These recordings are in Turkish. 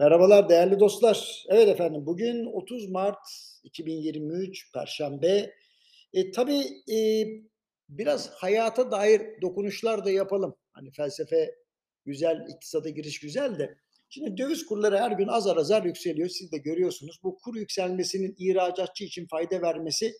Merhabalar değerli dostlar. Evet efendim bugün 30 Mart 2023 Perşembe. E, tabii e, biraz hayata dair dokunuşlar da yapalım. Hani felsefe güzel, iktisada giriş güzel de. Şimdi döviz kurları her gün azar azar yükseliyor. Siz de görüyorsunuz. Bu kur yükselmesinin ihracatçı için fayda vermesi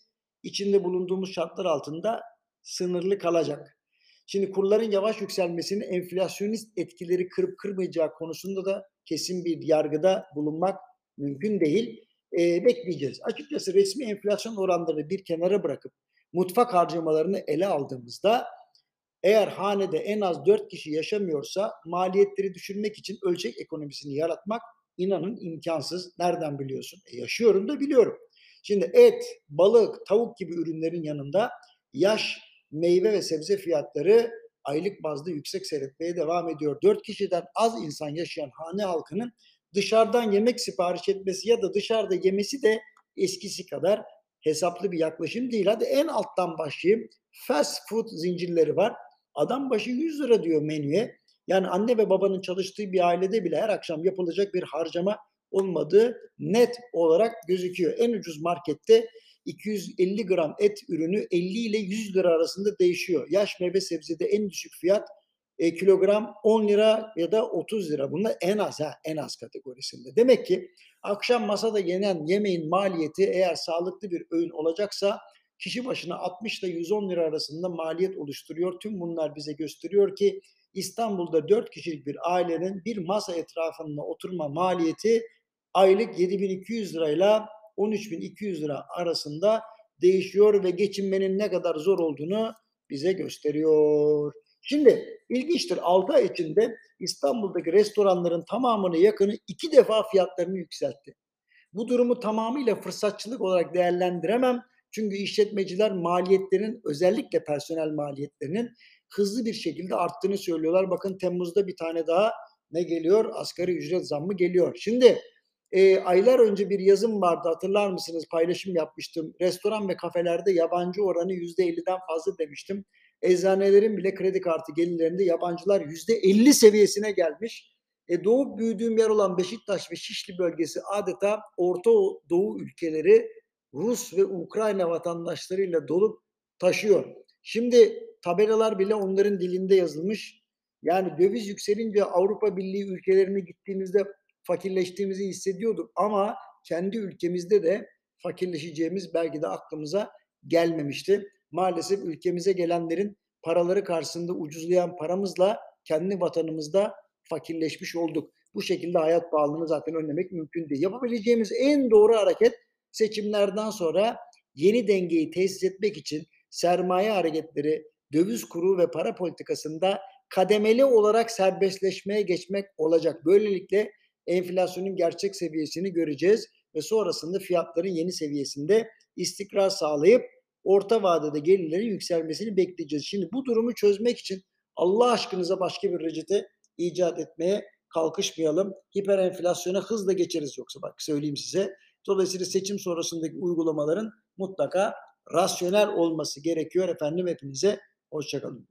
içinde bulunduğumuz şartlar altında sınırlı kalacak. Şimdi kurların yavaş yükselmesinin enflasyonist etkileri kırıp kırmayacağı konusunda da kesin bir yargıda bulunmak mümkün değil. E, bekleyeceğiz. Açıkçası resmi enflasyon oranlarını bir kenara bırakıp mutfak harcamalarını ele aldığımızda eğer hanede en az 4 kişi yaşamıyorsa maliyetleri düşürmek için ölçek ekonomisini yaratmak inanın imkansız. Nereden biliyorsun? E, yaşıyorum da biliyorum. Şimdi et, balık, tavuk gibi ürünlerin yanında yaş, meyve ve sebze fiyatları aylık bazda yüksek seyretmeye devam ediyor. 4 kişiden az insan yaşayan hane halkının dışarıdan yemek sipariş etmesi ya da dışarıda yemesi de eskisi kadar hesaplı bir yaklaşım değil. Hadi en alttan başlayayım. Fast food zincirleri var. Adam başı 100 lira diyor menüye. Yani anne ve babanın çalıştığı bir ailede bile her akşam yapılacak bir harcama olmadığı net olarak gözüküyor. En ucuz markette 250 gram et ürünü 50 ile 100 lira arasında değişiyor. Yaş meyve sebzede en düşük fiyat e, kilogram 10 lira ya da 30 lira. Bunlar en az ha en az kategorisinde. Demek ki akşam masada yenen yemeğin maliyeti eğer sağlıklı bir öğün olacaksa kişi başına 60 ile 110 lira arasında maliyet oluşturuyor. Tüm bunlar bize gösteriyor ki İstanbul'da 4 kişilik bir ailenin bir masa etrafında oturma maliyeti aylık 7200 lirayla 13.200 lira arasında değişiyor ve geçinmenin ne kadar zor olduğunu bize gösteriyor. Şimdi ilginçtir 6 ay içinde İstanbul'daki restoranların tamamını yakını iki defa fiyatlarını yükseltti. Bu durumu tamamıyla fırsatçılık olarak değerlendiremem. Çünkü işletmeciler maliyetlerin özellikle personel maliyetlerinin hızlı bir şekilde arttığını söylüyorlar. Bakın Temmuz'da bir tane daha ne geliyor? Asgari ücret zammı geliyor. Şimdi e, aylar önce bir yazım vardı hatırlar mısınız? Paylaşım yapmıştım. Restoran ve kafelerde yabancı oranı yüzde 50'den fazla demiştim. Eczanelerin bile kredi kartı gelirlerinde yabancılar yüzde 50 seviyesine gelmiş. E, doğup büyüdüğüm yer olan Beşiktaş ve Şişli bölgesi adeta Orta Doğu ülkeleri Rus ve Ukrayna vatandaşlarıyla dolup taşıyor. Şimdi tabelalar bile onların dilinde yazılmış. Yani döviz yükselince Avrupa Birliği ülkelerine gittiğimizde fakirleştiğimizi hissediyorduk ama kendi ülkemizde de fakirleşeceğimiz belki de aklımıza gelmemişti. Maalesef ülkemize gelenlerin paraları karşısında ucuzlayan paramızla kendi vatanımızda fakirleşmiş olduk. Bu şekilde hayat pahalılığını zaten önlemek mümkün değil. Yapabileceğimiz en doğru hareket seçimlerden sonra yeni dengeyi tesis etmek için sermaye hareketleri, döviz kuru ve para politikasında kademeli olarak serbestleşmeye geçmek olacak. Böylelikle enflasyonun gerçek seviyesini göreceğiz ve sonrasında fiyatların yeni seviyesinde istikrar sağlayıp orta vadede gelirlerin yükselmesini bekleyeceğiz. Şimdi bu durumu çözmek için Allah aşkınıza başka bir reçete icat etmeye kalkışmayalım. Hiper enflasyona hızla geçeriz yoksa bak söyleyeyim size. Dolayısıyla seçim sonrasındaki uygulamaların mutlaka rasyonel olması gerekiyor efendim hepinize. Hoşçakalın.